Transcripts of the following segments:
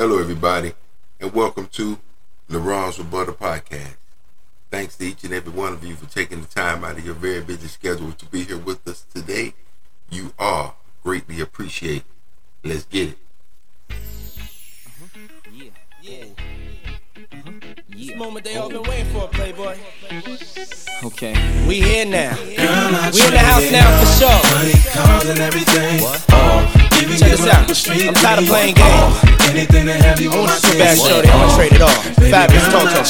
Hello, everybody, and welcome to LeBron's Rebuttal Podcast. Thanks to each and every one of you for taking the time out of your very busy schedule to be here with us today. You are greatly appreciated. Let's get it. Yeah. Yeah. This moment they all been waiting for, Playboy. Okay. We here now. Girl, I We in the house now for sure. Money, cars, and everything. What? Oh, even Check give this out. I'm tired of playing games. Oh, anything to have you on my to bad shorty. I'm gonna trade it all. Fabulous Toto.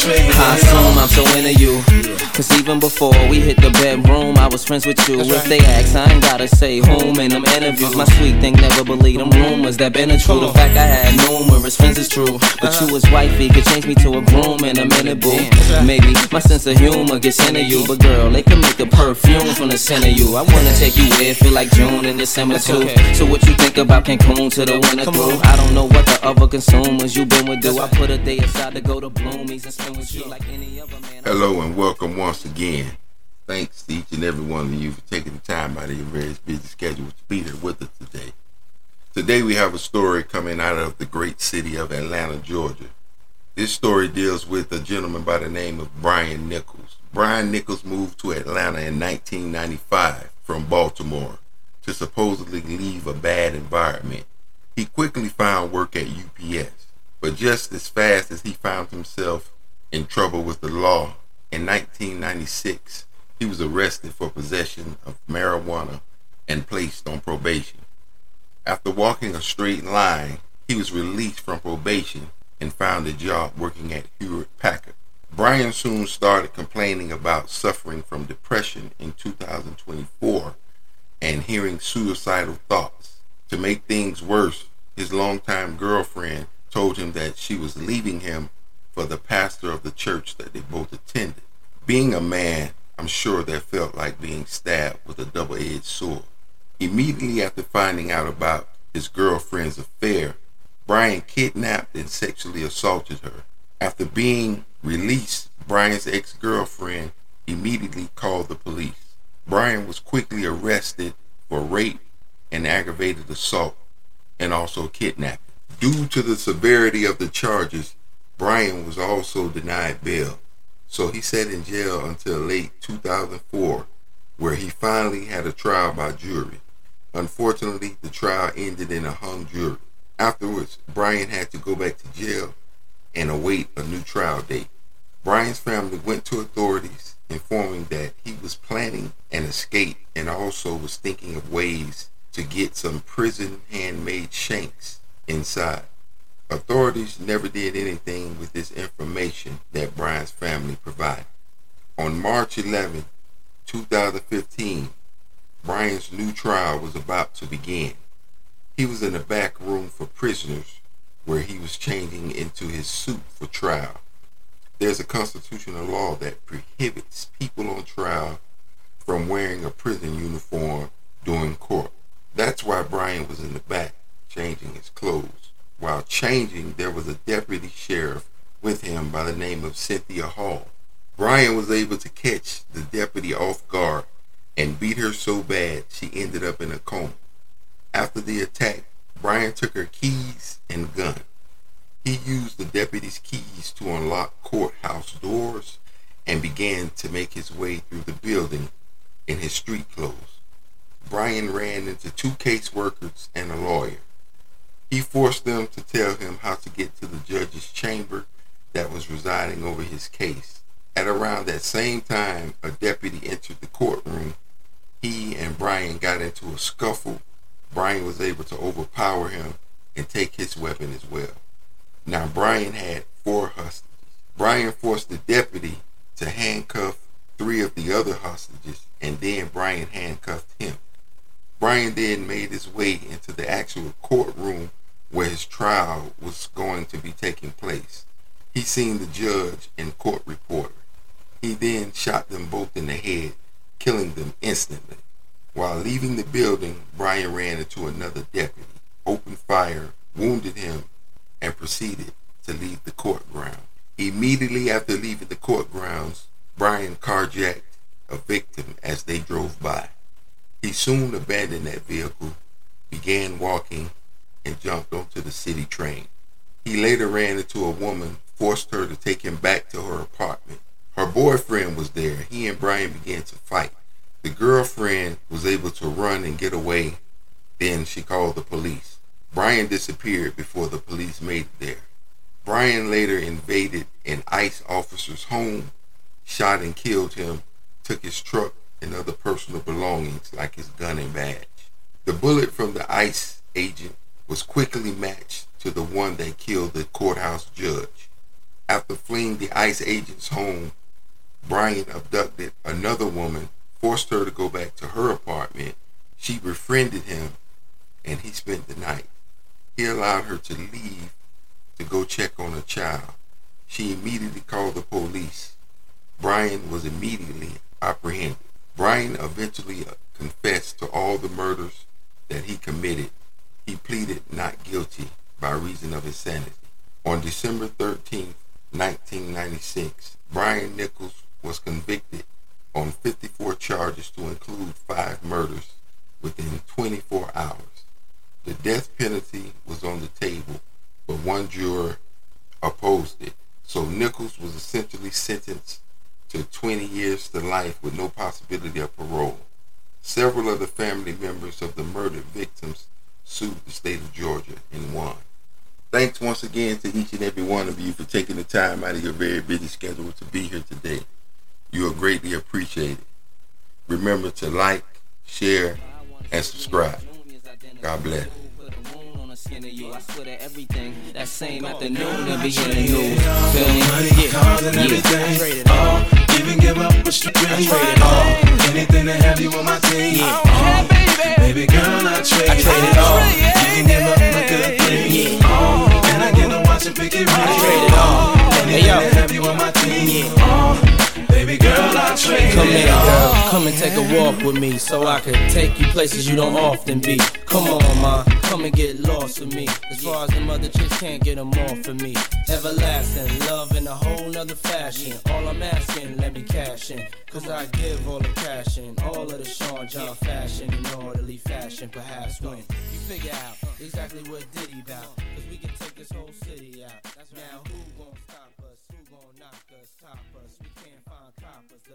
I assume I'm so into you. Cause even before we hit the bedroom, I was friends with you. That's If right. they ask, I ain't gotta say whom in them interviews. My sweet thing never believed them rumors that been a true. Come The fact I had numerous friends is true. But uh-huh. you was wifey, could change me to a groom in a minute, boo. Maybe my sense of humor gets into you. But girl, they can make a perfume from the scent of you. I wanna take you where it feel like June and December That's too. So what you think about Cancun to the winter Come through? I don't know what the other consumers you been with do. I put a day aside to go to Bloomies and spend with you like any other man. Hello, and welcome once again. Thanks to each and every one of you for taking the time out of your very busy schedule to be here with us today. Today, we have a story coming out of the great city of Atlanta, Georgia. This story deals with a gentleman by the name of Brian Nichols. Brian Nichols moved to Atlanta in 1995 from Baltimore to supposedly leave a bad environment. He quickly found work at UPS, but just as fast as he found himself in trouble with the law, in 1996, he was arrested for possession of marijuana and placed on probation. After walking a straight line, he was released from probation and found a job working at Hewlett Packard. Brian soon started complaining about suffering from depression in 2024 and hearing suicidal thoughts. To make things worse, his longtime girlfriend told him that she was leaving him for the pastor of the church that they both attended. Being a man, I'm sure that felt like being stabbed with a double edged sword. Immediately after finding out about his girlfriend's affair, Brian kidnapped and sexually assaulted her. After being released, Brian's ex girlfriend immediately called the police. Brian was quickly arrested for rape and aggravated assault and also kidnapping. Due to the severity of the charges, Brian was also denied bail. So he sat in jail until late 2004, where he finally had a trial by jury. Unfortunately, the trial ended in a hung jury. Afterwards, Brian had to go back to jail and await a new trial date. Brian's family went to authorities informing that he was planning an escape and also was thinking of ways to get some prison handmade shanks inside. Authorities never did anything with this information that Brian's family provided. On March 11, 2015, Brian's new trial was about to begin. He was in the back room for prisoners where he was changing into his suit for trial. There's a constitutional law that prohibits people on trial from wearing a prison uniform during court. That's why Brian was in the back changing his clothes. While changing, there was a deputy sheriff with him by the name of Cynthia Hall. Brian was able to catch the deputy off guard and beat her so bad she ended up in a coma. After the attack, Brian took her keys and gun. He used the deputy's keys to unlock courthouse doors and began to make his way through the building in his street clothes. Brian ran into two caseworkers and a lawyer. He forced them to tell him how to get to the judge's chamber that was residing over his case. At around that same time, a deputy entered the courtroom. He and Brian got into a scuffle. Brian was able to overpower him and take his weapon as well. Now, Brian had four hostages. Brian forced the deputy to handcuff three of the other hostages, and then Brian handcuffed him. Brian then made his way into the actual courtroom where his trial was going to be taking place. He seen the judge and court reporter. He then shot them both in the head, killing them instantly. While leaving the building, Brian ran into another deputy, opened fire, wounded him, and proceeded to leave the court ground. Immediately after leaving the court grounds, Brian carjacked a victim as they drove by. He soon abandoned that vehicle, began walking, and jumped onto the city train. He later ran into a woman, forced her to take him back to her apartment. Her boyfriend was there. He and Brian began to fight. The girlfriend was able to run and get away. Then she called the police. Brian disappeared before the police made it there. Brian later invaded an ICE officer's home, shot and killed him, took his truck and other personal belongings like his gun and badge. The bullet from the ICE agent was quickly matched to the one that killed the courthouse judge. After fleeing the ICE agent's home, Brian abducted another woman, forced her to go back to her apartment. She befriended him, and he spent the night. He allowed her to leave to go check on a child. She immediately called the police. Brian was immediately apprehended. Brian eventually confessed to all the murders that he committed. He pleaded not guilty by reason of insanity. On December 13, 1996, Brian Nichols was convicted on 54 charges to include five murders within 24 hours. The death penalty was on the table, but one juror opposed it. So Nichols was essentially sentenced to 20 years to life with no possibility of parole. Several of the family members of the murdered victims sued the state of Georgia and won. Thanks once again to each and every one of you for taking the time out of your very busy schedule to be here today. You are greatly appreciated. Remember to like, share, and subscribe. God bless. Skin of you. I swear everything. That same afternoon, be in the me? Money, Yeah. cars, and everything. Traded all. give up traded all. anything to have you on my team. Yeah. all, baby girl, I trade, I traded all. Come and take a walk with me so I can take you places you don't often be. Come on, ma. Come and get lost with me. As far as the mother chicks can't get them off of me. Everlasting love in a whole nother fashion. All I'm asking, let me cash in. Cause I give all the cash in. All of the Sean John fashion in orderly fashion. Perhaps when you figure out exactly what Diddy bout. Cause we can take this whole city out. Now who gon' stop us? Who gon' knock us? Top us? We can't find coppers.